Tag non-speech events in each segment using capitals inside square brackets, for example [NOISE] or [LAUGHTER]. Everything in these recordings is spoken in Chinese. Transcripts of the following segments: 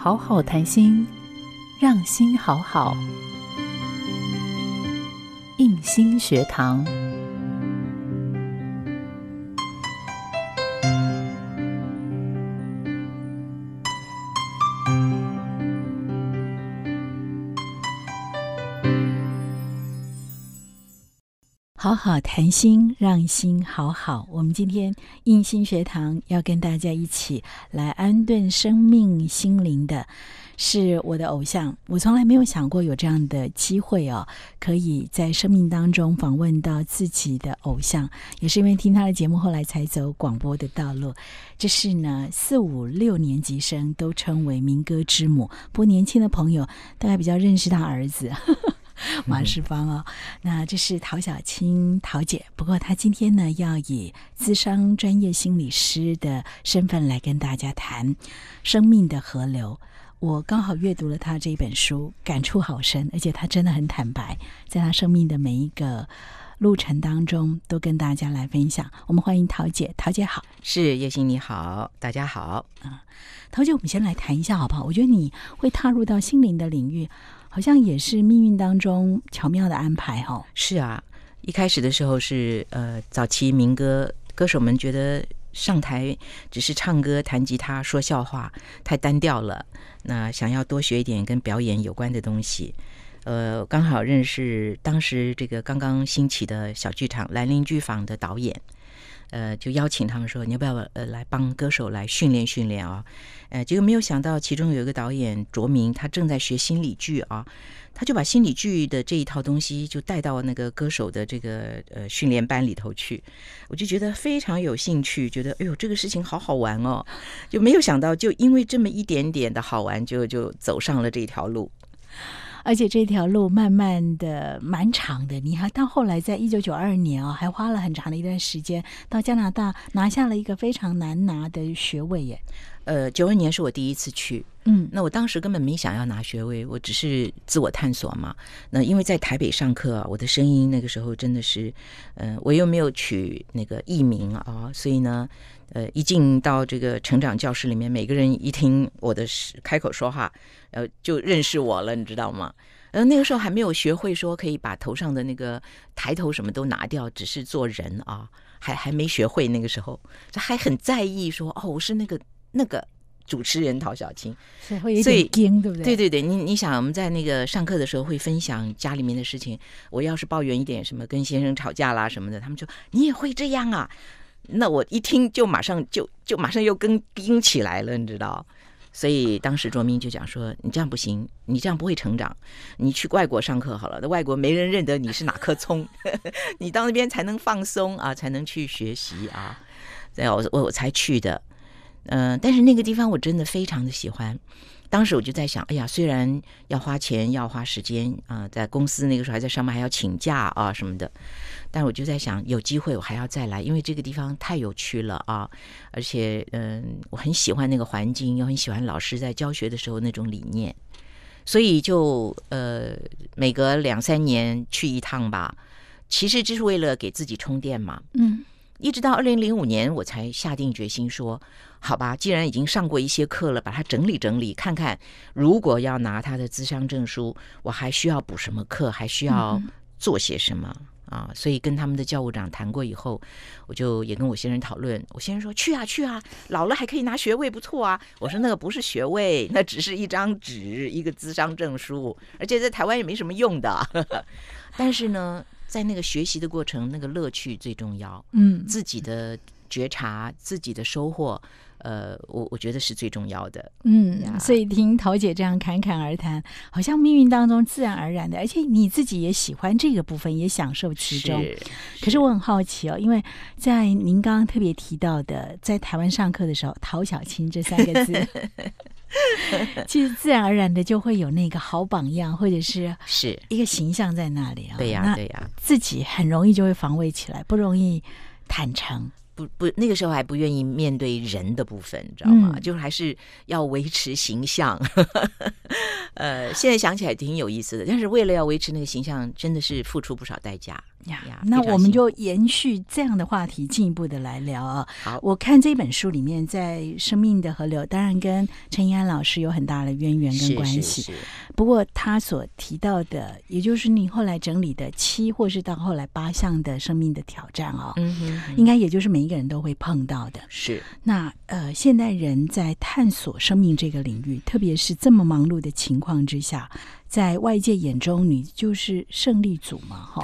好好谈心，让心好好。印心学堂。好好谈心，让心好好。我们今天印心学堂要跟大家一起来安顿生命心灵的，是我的偶像。我从来没有想过有这样的机会哦，可以在生命当中访问到自己的偶像，也是因为听他的节目，后来才走广播的道路。这是呢，四五六年级生都称为民歌之母，不过年轻的朋友大概比较认识他儿子。[LAUGHS] 马世芳哦，那这是陶小青陶姐。不过她今天呢，要以资商专业心理师的身份来跟大家谈生命的河流。我刚好阅读了她这一本书，感触好深，而且她真的很坦白，在她生命的每一个路程当中，都跟大家来分享。我们欢迎陶姐，陶姐好，是叶欣你好，大家好啊，陶姐，我们先来谈一下好不好？我觉得你会踏入到心灵的领域。好像也是命运当中巧妙的安排哦。是啊，一开始的时候是呃，早期民歌歌手们觉得上台只是唱歌、弹吉他、说笑话太单调了，那想要多学一点跟表演有关的东西。呃，刚好认识当时这个刚刚兴起的小剧场兰陵剧坊的导演。呃，就邀请他们说，你要不要呃来帮歌手来训练训练啊？呃，结果没有想到，其中有一个导演卓明，他正在学心理剧啊，他就把心理剧的这一套东西就带到那个歌手的这个呃训练班里头去，我就觉得非常有兴趣，觉得哎呦这个事情好好玩哦，就没有想到，就因为这么一点点的好玩，就就走上了这条路。而且这条路慢慢的蛮长的，你还到后来，在一九九二年啊，还花了很长的一段时间到加拿大拿下了一个非常难拿的学位耶。呃，九二年是我第一次去，嗯，那我当时根本没想要拿学位，我只是自我探索嘛。那因为在台北上课，我的声音那个时候真的是，呃，我又没有取那个艺名啊，所以呢，呃，一进到这个成长教室里面，每个人一听我的开口说话，呃，就认识我了，你知道吗？呃，那个时候还没有学会说可以把头上的那个抬头什么都拿掉，只是做人啊，还还没学会那个时候，还很在意说哦，我是那个。那个主持人陶小青，所以会有点惊，对不对？对对对，你你想，我们在那个上课的时候会分享家里面的事情。我要是抱怨一点什么，跟先生吵架啦什么的，他们就你也会这样啊？那我一听就马上就就马上又跟惊起来了，你知道？所以当时卓明就讲说：“你这样不行，你这样不会成长。你去外国上课好了，在外国没人认得你是哪棵葱，[LAUGHS] 你到那边才能放松啊，才能去学习啊。”对，我我我才去的。嗯，但是那个地方我真的非常的喜欢。当时我就在想，哎呀，虽然要花钱要花时间啊，在公司那个时候还在上班，还要请假啊什么的，但我就在想，有机会我还要再来，因为这个地方太有趣了啊！而且，嗯，我很喜欢那个环境，又很喜欢老师在教学的时候那种理念，所以就呃，每隔两三年去一趟吧。其实就是为了给自己充电嘛。嗯。一直到二零零五年，我才下定决心说：“好吧，既然已经上过一些课了，把它整理整理，看看如果要拿他的资商证书，我还需要补什么课，还需要做些什么啊？”所以跟他们的教务长谈过以后，我就也跟我先生讨论。我先生说：“去啊，去啊，老了还可以拿学位，不错啊。”我说：“那个不是学位，那只是一张纸，一个资商证书，而且在台湾也没什么用的。[LAUGHS] 但是呢。”在那个学习的过程，那个乐趣最重要。嗯，自己的觉察，自己的收获，呃，我我觉得是最重要的。嗯，所以听陶姐这样侃侃而谈，好像命运当中自然而然的，而且你自己也喜欢这个部分，也享受其中。可是我很好奇哦，因为在您刚刚特别提到的，在台湾上课的时候，“陶小青”这三个字。[LAUGHS] 其实自然而然的就会有那个好榜样，或者是是一个形象在那里啊。对呀，对呀，自己很容易就会防卫起来，不容易坦诚。不不，那个时候还不愿意面对人的部分，你知道吗？就还是要维持形象。[LAUGHS] 呃，现在想起来挺有意思的，但是为了要维持那个形象，真的是付出不少代价。呀呀，那我们就延续这样的话题，进一步的来聊啊。好，我看这本书里面，在生命的河流，当然跟陈怡安老师有很大的渊源跟关系。是是，不过他所提到的，也就是你后来整理的七，或是到后来八项的生命的挑战哦，嗯哼哼应该也就是每一个人都会碰到的。是那呃，现代人在探索生命这个领域，特别是这么忙碌的情况之下，在外界眼中，你就是胜利组嘛，[LAUGHS] 哈。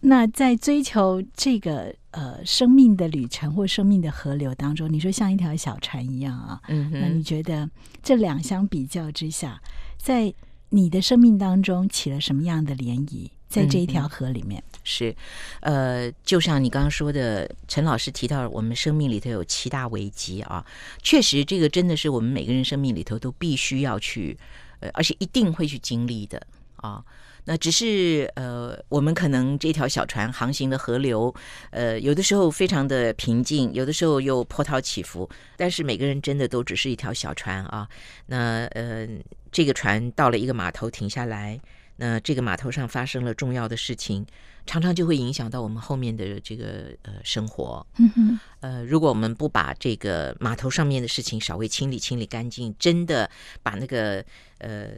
那在追求这个呃生命的旅程或生命的河流当中，你说像一条小船一样啊，嗯那你，觉得这两相比较之下，在你的生命当中起了什么样的涟漪？在这一条河里面，是，呃，就像你刚刚说的，陈老师提到我们生命里头有七大危机啊，确实这个真的是我们每个人生命里头都必须要去，呃，而且一定会去经历的啊。那只是呃，我们可能这条小船航行的河流，呃，有的时候非常的平静，有的时候又波涛起伏。但是每个人真的都只是一条小船啊。那呃，这个船到了一个码头停下来，那这个码头上发生了重要的事情，常常就会影响到我们后面的这个呃生活。嗯哼，呃，如果我们不把这个码头上面的事情稍微清理清理干净，真的把那个呃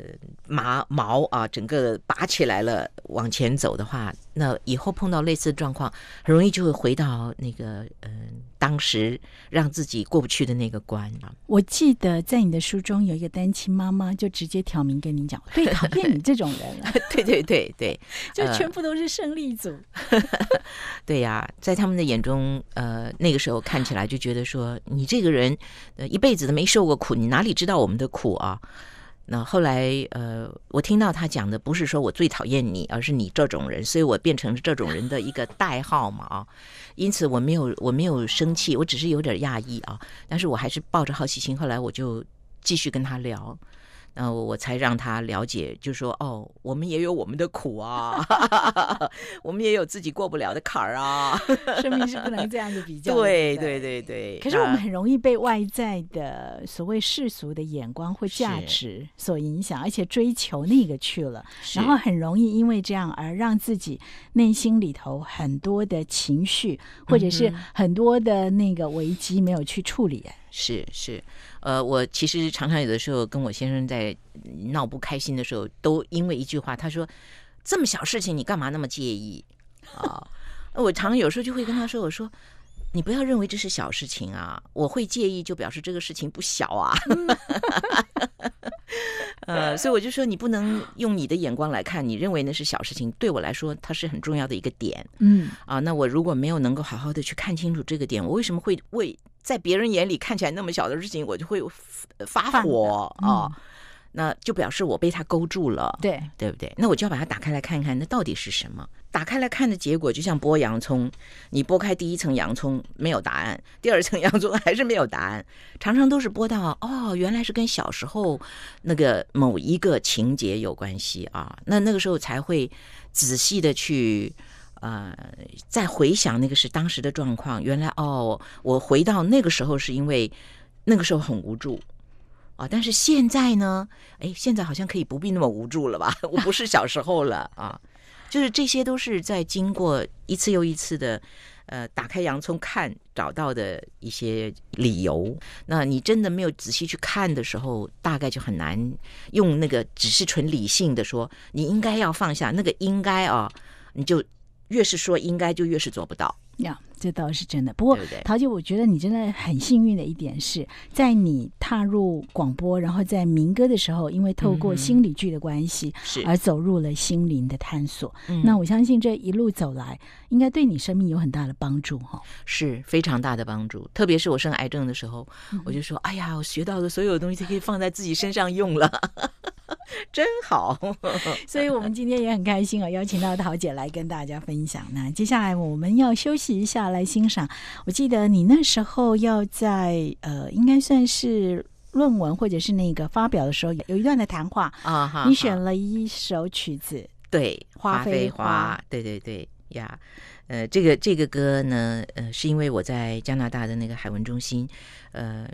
麻毛啊整个拔起来了往前走的话，那以后碰到类似的状况，很容易就会回到那个嗯、呃当时让自己过不去的那个关啊。我记得在你的书中有一个单亲妈妈，就直接挑明跟你讲，最讨厌你这种人了，对对对对，就呃全部都是胜利组。[LAUGHS] 对呀，在他们的眼中，呃，那个时候看起来就觉得说，你这个人，呃，一辈子都没受过苦，你哪里知道我们的苦啊？那后来，呃，我听到他讲的不是说我最讨厌你，而是你这种人，所以我变成了这种人的一个代号嘛啊。因此我没有我没有生气，我只是有点讶异啊，但是我还是抱着好奇心，后来我就继续跟他聊。那我才让他了解，就说哦，我们也有我们的苦啊，[LAUGHS] 我们也有自己过不了的坎儿啊。生命是不能 [LAUGHS] 这样子比较的。对对对对。可是我们很容易被外在的所谓世俗的眼光或价值所影响，而且追求那个去了，然后很容易因为这样而让自己内心里头很多的情绪，或者是很多的那个危机没有去处理。哎是是，呃，我其实常常有的时候跟我先生在闹不开心的时候，都因为一句话，他说：“这么小事情你干嘛那么介意啊？” [LAUGHS] 我常常有时候就会跟他说：“我说。”你不要认为这是小事情啊！我会介意，就表示这个事情不小啊。[LAUGHS] 呃，所以我就说，你不能用你的眼光来看，你认为那是小事情，对我来说，它是很重要的一个点。嗯，啊，那我如果没有能够好好的去看清楚这个点，我为什么会为在别人眼里看起来那么小的事情，我就会发犯火的啊？那就表示我被他勾住了，对，对不对？那我就要把它打开来看看，那到底是什么？打开来看的结果，就像剥洋葱，你剥开第一层洋葱没有答案，第二层洋葱还是没有答案，常常都是剥到哦，原来是跟小时候那个某一个情节有关系啊。那那个时候才会仔细的去。呃，再回想那个是当时的状况，原来哦，我回到那个时候是因为那个时候很无助啊，但是现在呢，哎，现在好像可以不必那么无助了吧？我不是小时候了啊，就是这些都是在经过一次又一次的呃打开洋葱看找到的一些理由。那你真的没有仔细去看的时候，大概就很难用那个只是纯理性的说你应该要放下那个应该啊，你就越是说应该就越是做不到，呀，这倒是真的。不过对不对？陶姐，我觉得你真的很幸运的一点是，在你踏入广播，然后在民歌的时候，因为透过心理剧的关系，是，而走入了心灵的探索。嗯那我相信这一路走来，应该对你生命有很大的帮助哈。是非常大的帮助。特别是我生癌症的时候，我就说：“哎呀，我学到的所有的东西都可以放在自己身上用了，[LAUGHS] 真好。所以我们今天也很开心啊，邀请到桃姐来跟大家分享。那接下来我们要休息一下，来欣赏。我记得你那时候要在呃，应该算是论文或者是那个发表的时候，有一段的谈话，啊哈你选了一首曲子，对花非非花对对对呀。呃，这个这个歌呢，呃，是因为我在加拿大的那个海文中心，呃，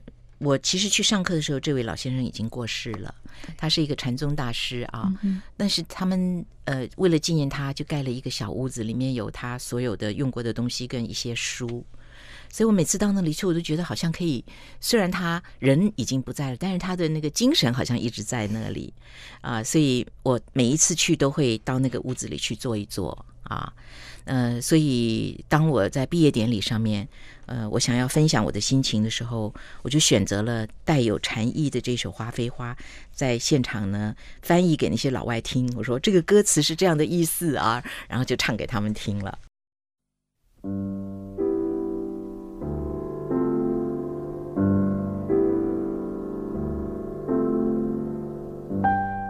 我其实去上课的时候，这位老先生已经过世了，他是一个禅宗大师啊。嗯但是他们呃，为了纪念他，就盖了一个小屋子，里面有他所有的用过的东西跟一些书。所以我每次到那里去，我都觉得好像可以，虽然他人已经不在了，但是他的那个精神好像一直在那里啊。所以我每一次去都会到那个屋子里去坐一坐啊。呃，所以当我在毕业典礼上面，呃，我想要分享我的心情的时候，我就选择了带有禅意的这首《花非花》，在现场呢翻译给那些老外听。我说这个歌词是这样的意思啊，[LAUGHS] 然后就唱给他们听了。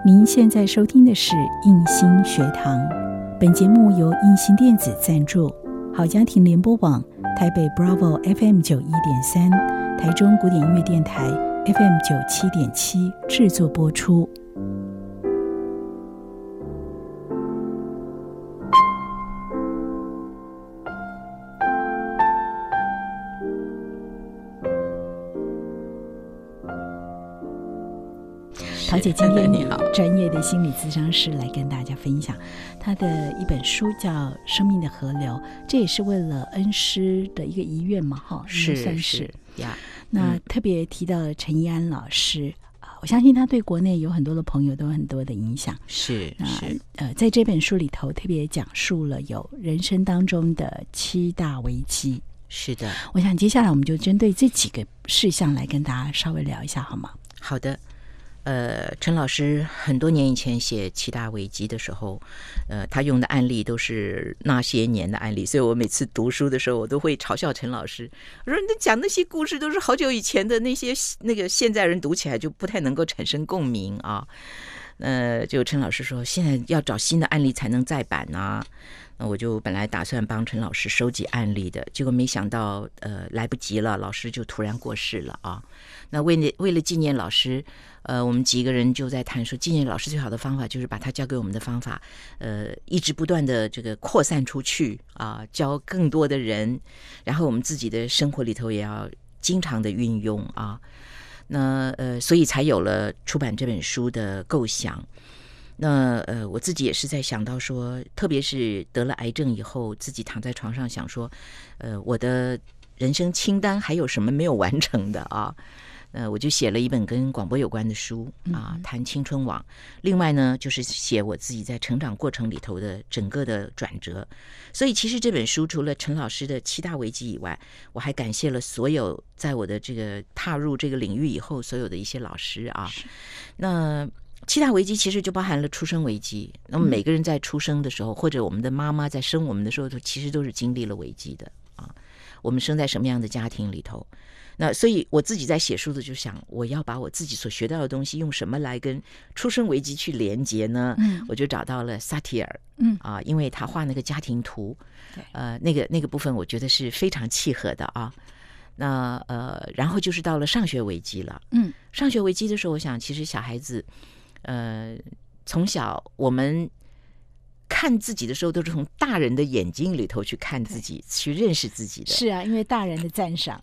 您现在收听的是印心学堂，本节目由印心电子赞助，好家庭联播网台北 Bravo FM 九一点三，台中古典音乐电台 FM 九七点七制作播出。姐今天你好专业的心理咨商师来跟大家分享他的一本书，叫《生命的河流》，这也是为了恩师的一个遗愿嘛，哈，是算是是。呀，那特别提到了陈怡安老师啊，我相信他对国内有很多的朋友都有很多的影响。是那是呃，在这本书里头特别讲述了有人生当中的七大危机。是的，我想接下来我们就针对这几个事项来跟大家稍微聊一下，好吗？好的。呃，陈老师很多年以前写七大危机的时候，呃，他用的案例都是那些年的案例，所以我每次读书的时候，我都会嘲笑陈老师，我说你讲那些故事都是好久以前的，那些那个现在人读起来就不太能够产生共鸣啊。呃，就陈老师说，现在要找新的案例才能再版啊。那我就本来打算帮陈老师收集案例的，结果没想到呃来不及了，老师就突然过世了啊。那为了为了纪念老师，呃，我们几个人就在谈说，纪念老师最好的方法就是把他教给我们的方法，呃，一直不断的这个扩散出去啊，教更多的人，然后我们自己的生活里头也要经常的运用啊。那呃，所以才有了出版这本书的构想。那呃，我自己也是在想到说，特别是得了癌症以后，自己躺在床上想说，呃，我的人生清单还有什么没有完成的啊？呃，我就写了一本跟广播有关的书啊，谈青春网。另外呢，就是写我自己在成长过程里头的整个的转折。所以，其实这本书除了陈老师的七大危机以外，我还感谢了所有在我的这个踏入这个领域以后所有的一些老师啊。那七大危机其实就包含了出生危机。那么每个人在出生的时候，或者我们的妈妈在生我们的时候，都其实都是经历了危机的啊。我们生在什么样的家庭里头？那所以我自己在写书的就想，我要把我自己所学到的东西用什么来跟出生危机去连接呢？嗯我就找到了萨提尔，嗯啊，因为他画那个家庭图，对呃，那个那个部分我觉得是非常契合的啊。那呃，然后就是到了上学危机了。嗯上学危机的时候，我想其实小孩子，呃，从小我们看自己的时候，都是从大人的眼睛里头去看自己，去认识自己的，是啊，因为大人的赞赏、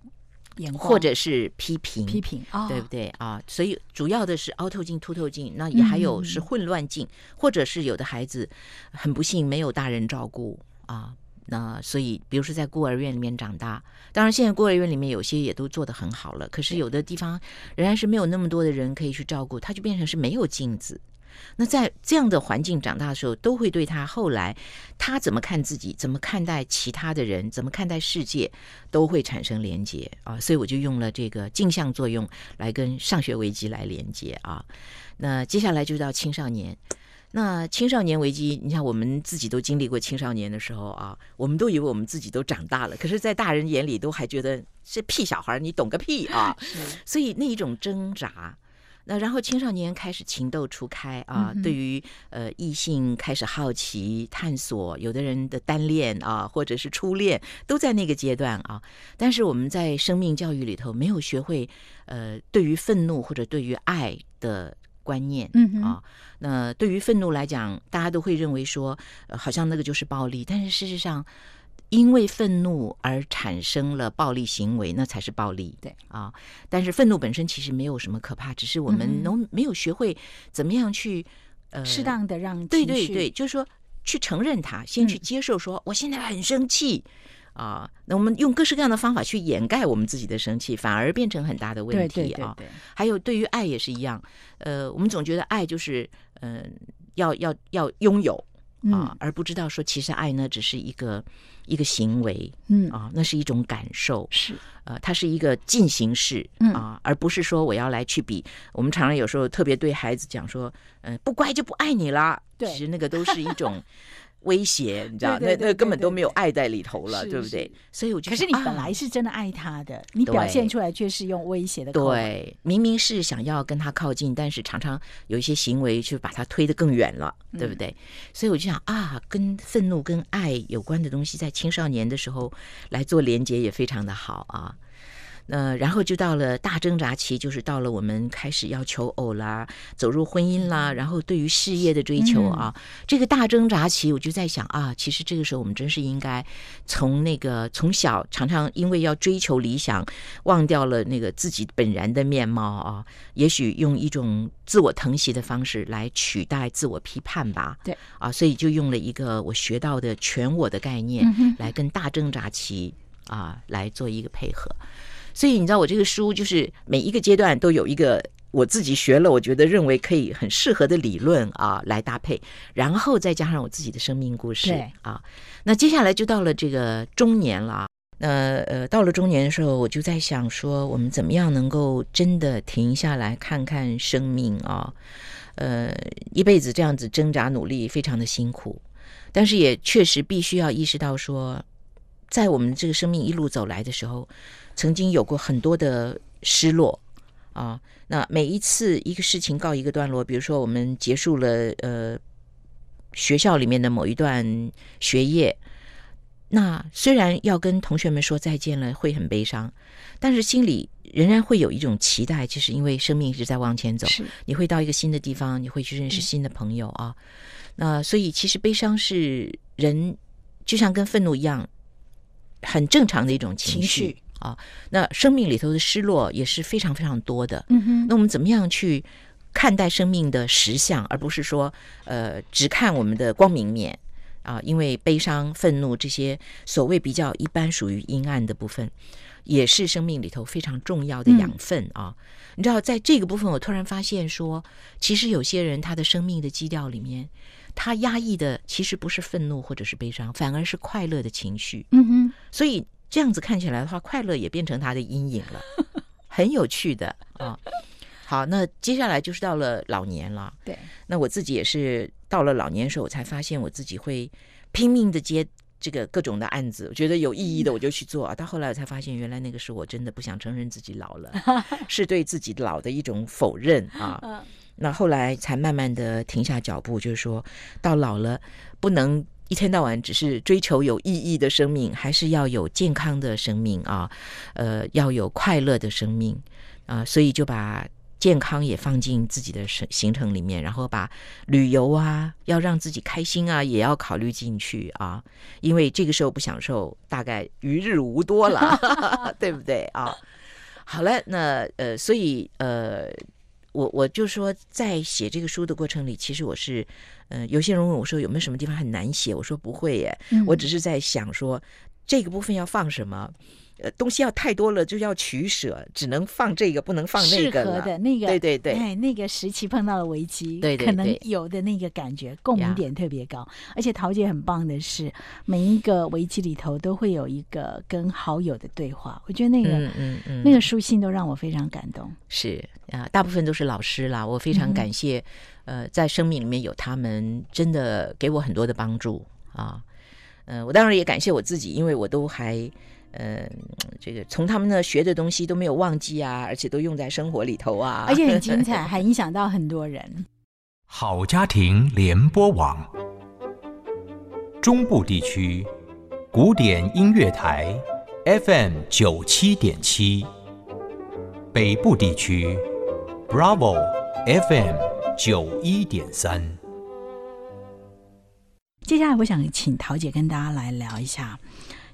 眼光或者是批评，批评啊，对不对啊？所以主要的是凹透镜、凸透镜，那也还有是混乱镜，或者是有的孩子很不幸没有大人照顾啊。那所以，比如说在孤儿院里面长大，当然现在孤儿院里面有些也都做得很好了，可是有的地方仍然是没有那么多的人可以去照顾，他就变成是没有镜子。那在这样的环境长大的时候，都会对他后来他怎么看自己，怎么看待其他的人，怎么看待世界，都会产生连接啊。所以我就用了这个镜像作用来跟上学危机来连接啊。那接下来就到青少年。那青少年危机，你看我们自己都经历过青少年的时候啊，我们都以为我们自己都长大了，可是，在大人眼里都还觉得是屁小孩，你懂个屁啊！所以那一种挣扎。那然后青少年开始情窦初开啊，对于呃异性开始好奇探索，有的人的单恋啊，或者是初恋，都在那个阶段啊。但是我们在生命教育里头没有学会呃对于愤怒或者对于爱的观念，嗯哼啊，那对于愤怒来讲，大家都会认为说，呃，好像那个就是暴力，但是事实上。因为愤怒而产生了暴力行为，那才是暴力。对啊，但是愤怒本身其实没有什么可怕，只是我们能没有学会怎么样去呃适当的让对情绪对对，就是说去承认它，先去嗯接受说、我现在很生气啊。那我们用各式各样的方法去掩盖我们自己的生气，反而变成很大的问题啊。对对对，还有对于爱也是一样，呃，我们总觉得爱就是嗯、呃要要要拥有啊嗯，而不知道说其实爱呢只是一个一个行为嗯啊，那是一种感受。是呃，它是一个进行式嗯啊，而不是说我要来去比。我们常常有时候特别对孩子讲说，嗯、不乖就不爱你啦。对其实那个都是一种威胁，你知道，那那根本都没有爱在里头了，对不对？所以我就可是你本来是真的爱他的，你表现出来却是用威胁的，对，明明是想要跟他靠近，但是常常有一些行为去把他推得更远了，对不对？所以我就想啊，跟愤怒、跟爱有关的东西，在青少年的时候来做连接也非常的好啊。那然后就到了大挣扎期，就是到了我们开始要求偶啦，走入婚姻啦，然后对于事业的追求啊，这个大挣扎期，我就在想啊，其实这个时候我们真是应该从那个从小常常因为要追求理想，忘掉了那个自己本然的面貌啊，也许用一种自我疼惜的方式来取代自我批判吧。对啊，所以就用了一个我学到的全我的概念，嗯来跟大挣扎期啊来做一个配合。所以你知道，我这个书就是每一个阶段都有一个我自己学了，我觉得认为可以很适合的理论啊来搭配，然后再加上我自己的生命故事对啊。那接下来就到了这个中年了。那呃，到了中年的时候，我就在想说，我们怎么样能够真的停下来看看生命啊？呃，一辈子这样子挣扎努力，非常的辛苦，但是也确实必须要意识到说，在我们这个生命一路走来的时候，曾经有过很多的失落啊。那每一次一个事情告一个段落，比如说我们结束了呃学校里面的某一段学业，那虽然要跟同学们说再见了，会很悲伤，但是心里仍然会有一种期待，就是因为生命一直在往前走，你会到一个新的地方，你会去认识新的朋友啊。那所以其实悲伤是人就像跟愤怒一样，很正常的一种情绪啊。那生命里头的失落也是非常非常多的。嗯哼，那我们怎么样去看待生命的实相，而不是说呃只看我们的光明面啊？因为悲伤、愤怒这些所谓比较一般属于阴暗的部分，也是生命里头非常重要的养分啊。你知道，在这个部分，我突然发现说，其实有些人他的生命的基调里面，他压抑的其实不是愤怒或者是悲伤，反而是快乐的情绪。嗯哼，所以这样子看起来的话，快乐也变成他的阴影了，[LAUGHS] 很有趣的啊。好，那接下来就是到了老年了。对，那我自己也是到了老年的时候，我才发现我自己会拼命的接这个各种的案子，我觉得有意义的我就去做。啊 [LAUGHS] 到后来我才发现，原来那个是我真的不想承认自己老了，[LAUGHS] 是对自己老的一种否认啊。那后来才慢慢的停下脚步，就是说到老了不能一天到晚只是追求有意义的生命，还是要有健康的生命啊，呃，要有快乐的生命啊，所以就把健康也放进自己的行行程里面，然后把旅游啊，要让自己开心啊，也要考虑进去啊，因为这个时候不享受，大概余日无多了，[LAUGHS] 对不对啊？好了，那呃，所以呃。我我就说，在写这个书的过程里，其实我是，呃，有些人问我说有没有什么地方很难写，我说不会耶，嗯。我只是在想说这个部分要放什么，呃，东西要太多了就要取舍，只能放这个，不能放那个了。合的那个，对对对哎，那个时期碰到了危机，对对对可能有的那个感觉共鸣点特别高。而且桃姐很棒的是，每一个危机里头都会有一个跟好友的对话，我觉得那个、嗯嗯嗯，那个书信都让我非常感动。是啊，大部分都是老师啦，我非嗯常感谢，呃，在生命里面有他们，真的给我很多的帮助啊。呃，我当然也感谢我自己，因为我都还。呃，这个从他们那学的东西都没有忘记啊，而且都用在生活里头啊，而且很精 [LAUGHS] 彩，还影响到很多人。好家庭联播网，中部地区古典音乐台 FM 九七点七，北部地区 Bravo FM 九一点三。接下来，我想请桃姐跟大家来聊一下，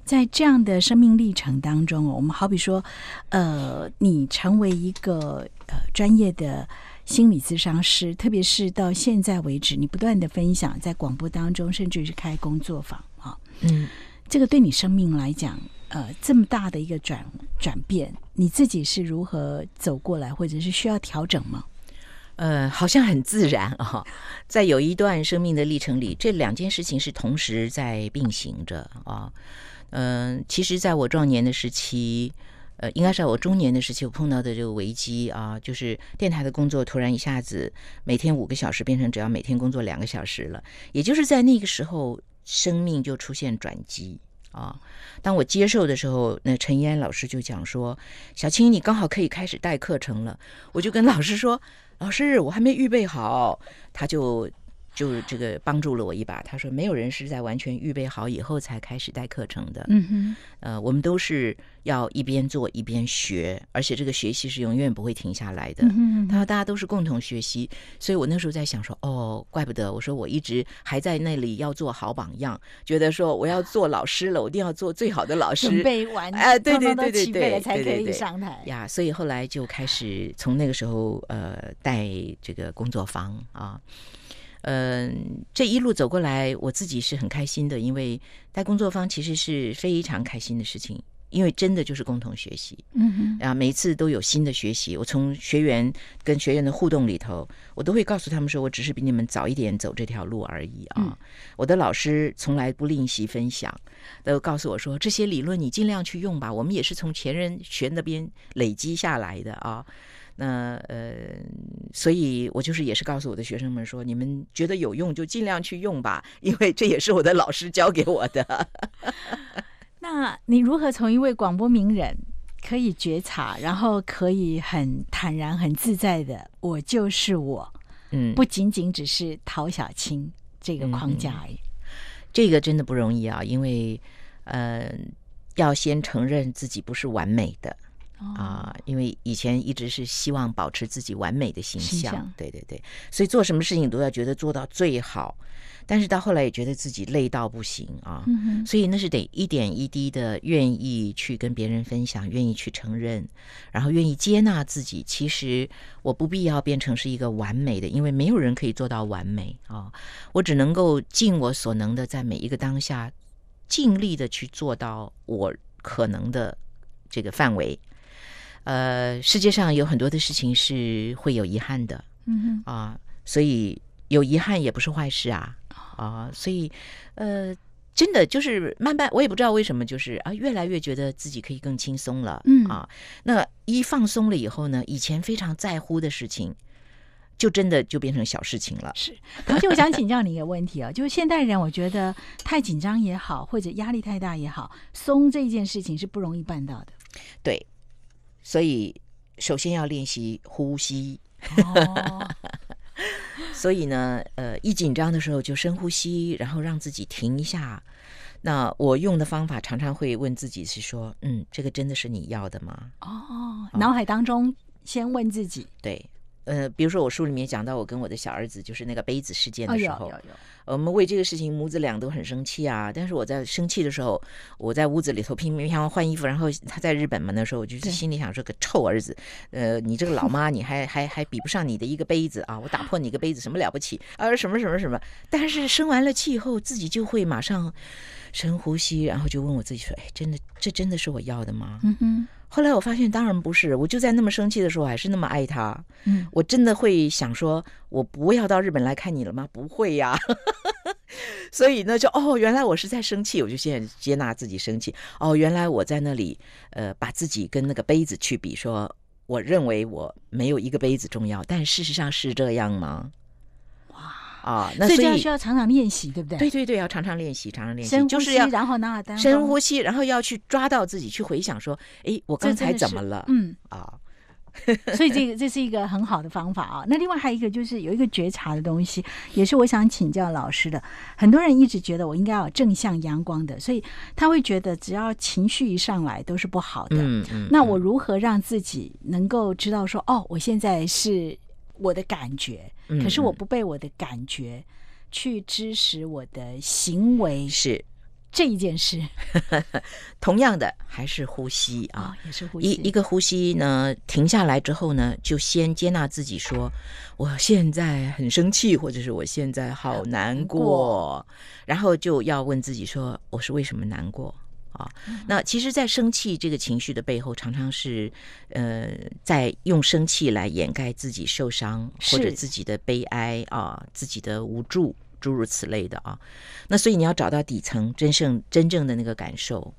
在这样的生命历程当中，我们好比说，呃，你成为一个呃专业的心理咨商师，特别是到现在为止，你不断的分享在广播当中，甚至是开工作坊啊，嗯。这个对你生命来讲，呃，这么大的一个转转变，你自己是如何走过来，或者是需要调整吗？呃，好像很自然啊，在有一段生命的历程里，这两件事情是同时在并行着啊。嗯，其实在我壮年的时期，呃，应该是在我中年的时期，我碰到的这个危机啊，就是电台的工作突然一下子每天五个小时变成只要每天工作两个小时了，也就是在那个时候。生命就出现转机啊！当我接受的时候，那陈嫣老师就讲说：“小青，你刚好可以开始带课程了。”我就跟老师说：“老师，我还没预备好。”他就。就这个帮助了我一把。他说，没有人是在完全预备好以后才开始带课程的。嗯哼，呃，我们都是要一边做一边学，而且这个学习是永远不会停下来的。嗯他说，大家都是共同学习，所以我那时候在想说，哦，怪不得我说我一直还在那里要做好榜样，觉得说我要做老师了，我一定要做最好的老师，准备完哎，对对对对对，才可以上台呀。所以后来就开始从那个时候呃带这个工作坊啊。嗯，这一路走过来，我自己是很开心的，因为带工作坊其实是非常开心的事情，因为真的就是共同学习，嗯哼，啊，每一次都有新的学习。我从学员跟学员的互动里头，我都会告诉他们说，我只是比你们早一点走这条路而已啊。我的老师从来不吝惜分享，都告诉我说，这些理论你尽量去用吧，我们也是从前人学那边累积下来的啊。那呃，所以我就是也是告诉我的学生们说，你们觉得有用就尽量去用吧，[LAUGHS] 因为这也是我的老师教给我的。[LAUGHS] 那你如何从一位广播名人可以觉察，然后可以很坦然、很自在的“我就是我”，嗯，不仅仅只是陶小青这个框架而已。这个真的不容易啊，因为呃，要先承认自己不是完美的。啊，因为以前一直是希望保持自己完美的形象，对对对，所以做什么事情都要觉得做到最好。但是到后来也觉得自己累到不行啊，所以那是得一点一滴的愿意去跟别人分享，愿意去承认，然后愿意接纳自己。其实我不必要变成是一个完美的，因为没有人可以做到完美啊。我只能够尽我所能的，在每一个当下尽力的去做到我可能的这个范围。呃，世界上有很多的事情是会有遗憾的，嗯哼。啊，所以有遗憾也不是坏事啊，啊，所以呃，真的就是慢慢，我也不知道为什么，就是啊，越来越觉得自己可以更轻松了，嗯。啊，那一放松了以后呢，以前非常在乎的事情，就真的就变成小事情了。是，而且我想请教你一个问题啊，[LAUGHS] 就是现代人，我觉得太紧张也好，或者压力太大也好，松这一件事情是不容易办到的。对。所以，首先要练习呼吸。[LAUGHS] 所以呢，呃，一紧张的时候就深呼吸，然后让自己停一下。那我用的方法常常会问自己是说：“嗯，这个真的是你要的吗？”哦，脑海当中先问自己。对。呃，比如说我书里面讲到我跟我的小儿子就是那个杯子事件的时候，我们为这个事情母子俩都很生气啊。但是我在生气的时候，我在屋子里头拼命想换衣服，然后他在日本嘛，那时候我就是心里想说个臭儿子，呃，你这个老妈，你还还还比不上你的一个杯子啊！我打破你一个杯子什么了不起？啊，什么什么什么？但是生完了气以后，自己就会马上深呼吸，然后就问我自己说：哎，真的，这真的是我要的吗？嗯哼。后来我发现，当然不是。我就在那么生气的时候，还是那么爱他。嗯，我真的会想说，我不要到日本来看你了吗？不会呀。[LAUGHS] 所以呢，就哦，原来我是在生气，我就现在接纳自己生气。哦，原来我在那里，呃，把自己跟那个杯子去比，说我认为我没有一个杯子重要，但事实上是这样吗？啊，那所以需要常常练习，对不对？对对对，要常常练习，常常练习，就是要然后拿单深呼吸，然后要去抓到自己，去回想说，哎，我刚才怎么了？嗯啊 [LAUGHS] [LAUGHS] 所以这个这是一个很好的方法啊。那另外还有一个就是有一个觉察的东西，也是我想请教老师的。很多人一直觉得我应该要正向阳光的，所以他会觉得只要情绪一上来都是不好的。嗯嗯。那我如何让自己能够知道说，哦，我现在是我的感觉？可是我不被我的感觉去支持我的行为，是。这一件事。[LAUGHS] 同样的还是呼吸啊。啊，也是呼吸。一一个呼吸呢，停下来之后呢，就先接纳自己说，我现在很生气，或者是我现在好难过，然后就要问自己说，我是为什么难过啊？嗯那其实，在生气这个情绪的背后，常常是呃，在用生气来掩盖自己受伤或者自己的悲哀啊，自己的无助，诸如此类的啊。那所以你要找到底层真正真正的那个感受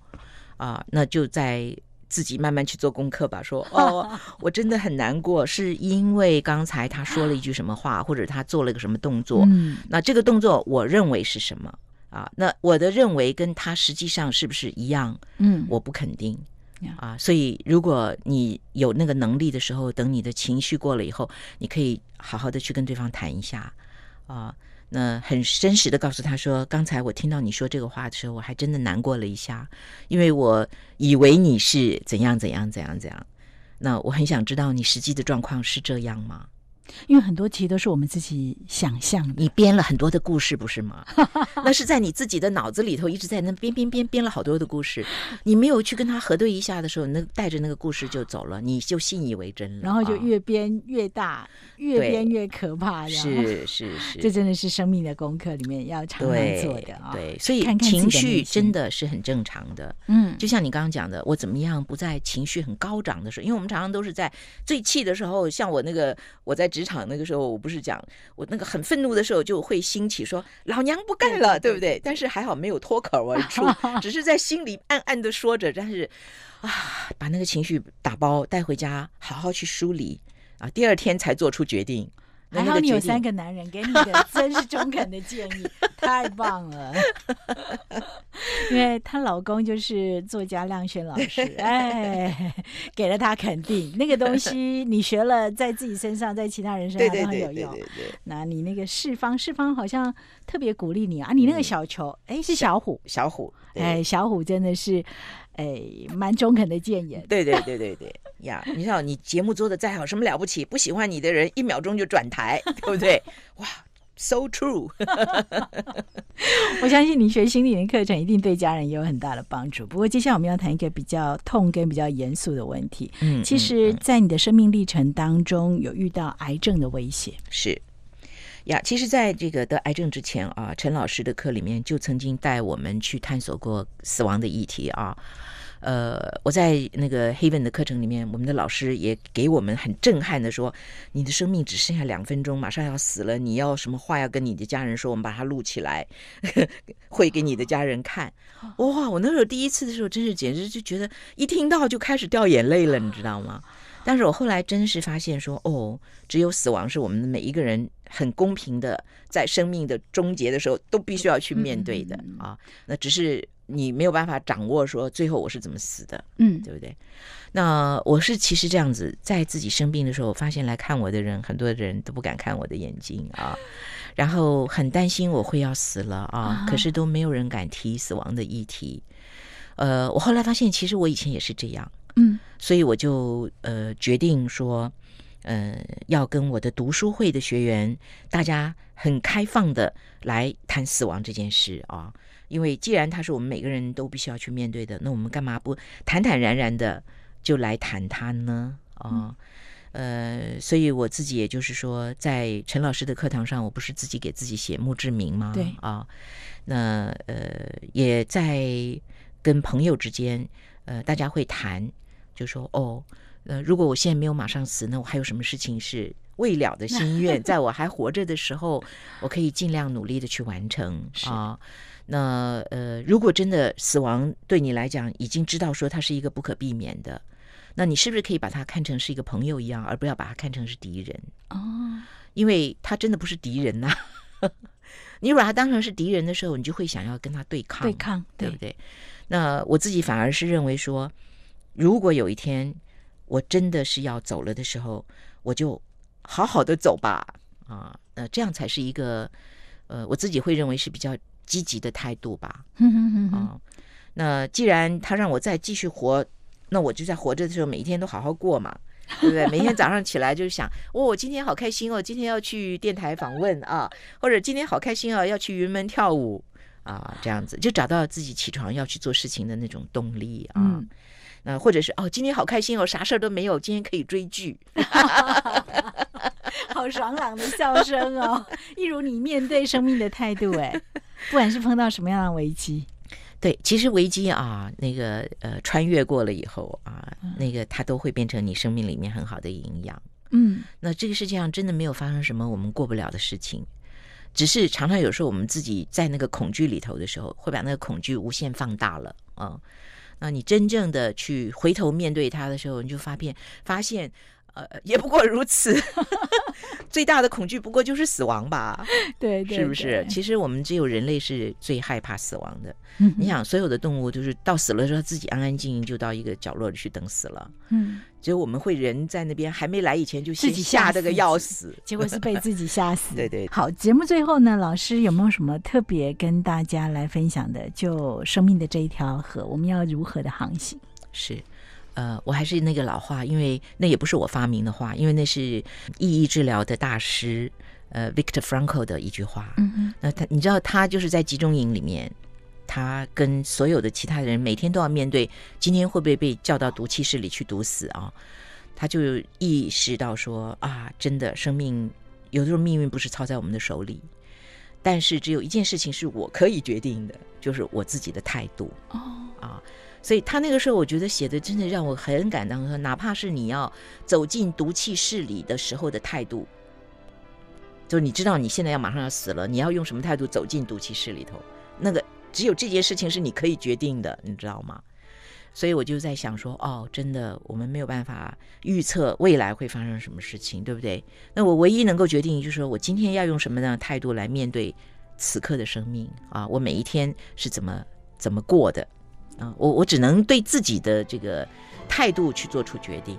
啊，那就在自己慢慢去做功课吧。说 [LAUGHS] 哦，我真的很难过，是因为刚才他说了一句什么话，或者他做了个什么动作。嗯那这个动作我认为是什么啊？那我的认为跟他实际上是不是一样？嗯，我不肯定啊。所以如果你有那个能力的时候，等你的情绪过了以后，你可以好好的去跟对方谈一下啊。那很真实的告诉他说，刚才我听到你说这个话的时候，我还真的难过了一下，因为我以为你是怎样怎样怎样怎样。那我很想知道你实际的状况是这样吗？因为很多其实都是我们自己想象的，你编了很多的故事，不是吗？[LAUGHS] 那是在你自己的脑子里头一直在那编编编编了好多的故事，你没有去跟他核对一下的时候，那带着那个故事就走了，你就信以为真了，然后就啊越编越大，越编越可怕，是是是，[LAUGHS] 这真的是生命的功课里面要常常做的啊。对，所以情绪真的是很正常的。嗯，就像你刚刚讲的，我怎么样不在情绪很高涨的时候？因为我们常常都是在最气的时候，像我那个我在职场那个时候，我不是讲我那个很愤怒的时候，就会兴起说“老娘不干了”，对不对？但是还好没有脱口而出，[LAUGHS] 只是在心里暗暗的说着。但是啊，把那个情绪打包带回家，好好去梳理啊，第二天才做出决定。那还好你有三个男人给你的真是中肯的建议，[LAUGHS] 太棒了。[LAUGHS] 因为她老公就是作家亮轩老师，[LAUGHS] 哎，给了她肯定，那个东西你学了，在自己身上，在其他人身上都很有用。那你那个四方，四方好像特别鼓励你啊！你那个小球，哎、是小虎，小虎，对哎，小虎真的是，哎，蛮中肯的谏言。对对对对对呀！你知道，你节目做的再好，什么了不起？不喜欢你的人，一秒钟就转台，对不对？哇，so true！[LAUGHS] 我相信你学心理的课程一定对家人也有很大的帮助。不过，接下来我们要谈一个比较痛跟比较严肃的问题。嗯其实，在你的生命历程当中，有遇到癌症的威胁。是呀，其实，在这个得癌症之前啊，陈老师的课里面就曾经带我们去探索过死亡的议题啊。呃，我在那个 Haven 的课程里面，我们的老师也给我们很震撼的说，你的生命只剩下两分钟，马上要死了，你要什么话要跟你的家人说，我们把它录起来，[LAUGHS] 会给你的家人看。哇，我那时候第一次的时候，真是简直就觉得一听到就开始掉眼泪了，你知道吗？但是我后来真是发现说，哦，只有死亡是我们每一个人很公平的，在生命的终结的时候都必须要去面对的嗯啊。那只是你没有办法掌握说最后我是怎么死的，嗯，对不对？那我是其实这样子，在自己生病的时候，发现来看我的人，很多人都不敢看我的眼睛啊，然后很担心我会要死了啊，啊可是都没有人敢提死亡的议题。呃，我后来发现，其实我以前也是这样。嗯所以我就呃决定说，呃，要跟我的读书会的学员，大家很开放的来谈死亡这件事啊。因为既然它是我们每个人都必须要去面对的，那我们干嘛不坦坦然然的就来谈它呢？啊，呃，所以我自己也就是说，在陈老师的课堂上，我不是自己给自己写墓志铭吗？对啊，那呃，也在跟朋友之间，呃，大家会谈，就说哦，呃，如果我现在没有马上死，那我还有什么事情是未了的心愿，[LAUGHS] 在我还活着的时候，我可以尽量努力的去完成 [LAUGHS] 啊。那呃，如果真的死亡对你来讲已经知道说它是一个不可避免的，那你是不是可以把它看成是一个朋友一样，而不要把它看成是敌人？哦，因为他真的不是敌人呐、[LAUGHS] 你把他当成是敌人的时候，你就会想要跟他对抗，对抗，对不对？那我自己反而是认为说，如果有一天我真的是要走了的时候，我就好好的走吧，啊，那这样才是一个呃，我自己会认为是比较积极的态度吧，啊，那既然他让我再继续活，那我就在活着的时候每一天都好好过嘛。对不对？[LAUGHS] 每天早上起来就想，哦，我今天好开心哦，今天要去电台访问啊，或者今天好开心哦，要去云门跳舞啊，这样子就找到自己起床要去做事情的那种动力啊。嗯那或者是哦，今天好开心哦，啥事儿都没有，今天可以追剧。[LAUGHS] 好爽朗的笑声哦，一如你面对生命的态度哎，不管是碰到什么样的危机，对，其实危机啊，那个呃，穿越过了以后啊，那个它都会变成你生命里面很好的营养。嗯那这个世界上真的没有发生什么我们过不了的事情，只是常常有时候我们自己在那个恐惧里头的时候，会把那个恐惧无限放大了啊、那你真正的去回头面对他的时候，你就发现发现。呃，也不过如此，[LAUGHS] 最大的恐惧不过就是死亡吧，[LAUGHS] 对对，是不是？其实我们只有人类是最害怕死亡的。嗯你想，所有的动物都是到死了之后，自己安安静静就到一个角落里去等死了。嗯，只有我们会人在那边还没来以前就自己吓吓得个要死。[LAUGHS] 结果是被自己吓死。[LAUGHS] 对对好，节目最后呢，老师有没有什么特别跟大家来分享的？就生命的这一条河，我们要如何的航行？是，呃，我还是那个老话，因为那也不是我发明的话，因为那是意义治疗的大师呃 Victor Frankl 的一句话。嗯哼，那他，你知道，他就是在集中营里面，他跟所有的其他人每天都要面对今天会不会被叫到毒气室里去毒死啊？他就意识到说啊，真的，生命有的时候命运不是操在我们的手里，但是只有一件事情是我可以决定的，就是我自己的态度。哦，啊。所以他那个时候，我觉得写的真的让我很感动。哪怕是你要走进毒气室里的时候的态度，就你知道你现在要马上要死了，你要用什么态度走进毒气室里头？那个只有这件事情是你可以决定的，你知道吗？所以我就在想说，哦，真的，我们没有办法预测未来会发生什么事情，对不对？那我唯一能够决定，就是说我今天要用什么样的态度来面对此刻的生命啊？我每一天是怎么怎么过的啊？我我只能对自己的这个态度去做出决定。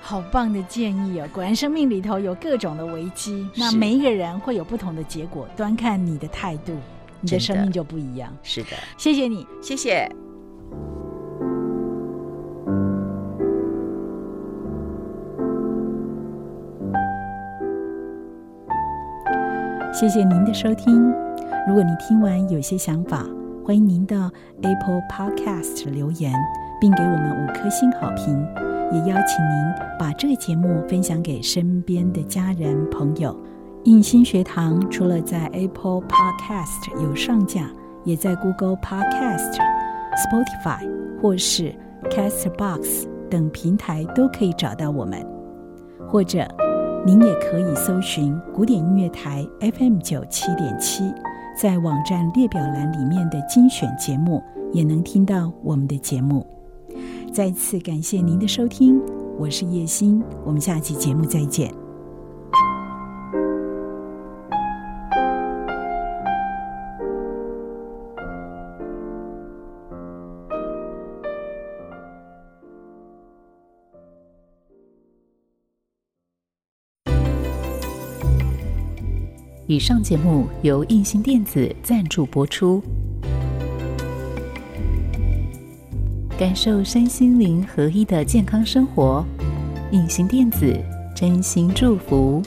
好棒的建议哦！果然，生命里头有各种的危机，那每一个人会有不同的结果，端看你的态度，你的生命就不一样。是的，谢谢你。谢谢。谢谢您的收听。如果你听完有些想法，欢迎您到 Apple Podcast 留言，并给我们五颗星好评。也邀请您把这个节目分享给身边的家人朋友。印心学堂除了在 Apple Podcast 有上架，也在 Google Podcast、Spotify 或是 Castbox 等平台都可以找到我们，或者。您也可以搜寻古典音乐台 FM 九七点七，在网站列表栏里面的精选节目，也能听到我们的节目。再次感谢您的收听，我是叶欣，我们下期节目再见。以上节目由印星电子赞助播出。感受身心灵合一的健康生活，印星电子真心祝福。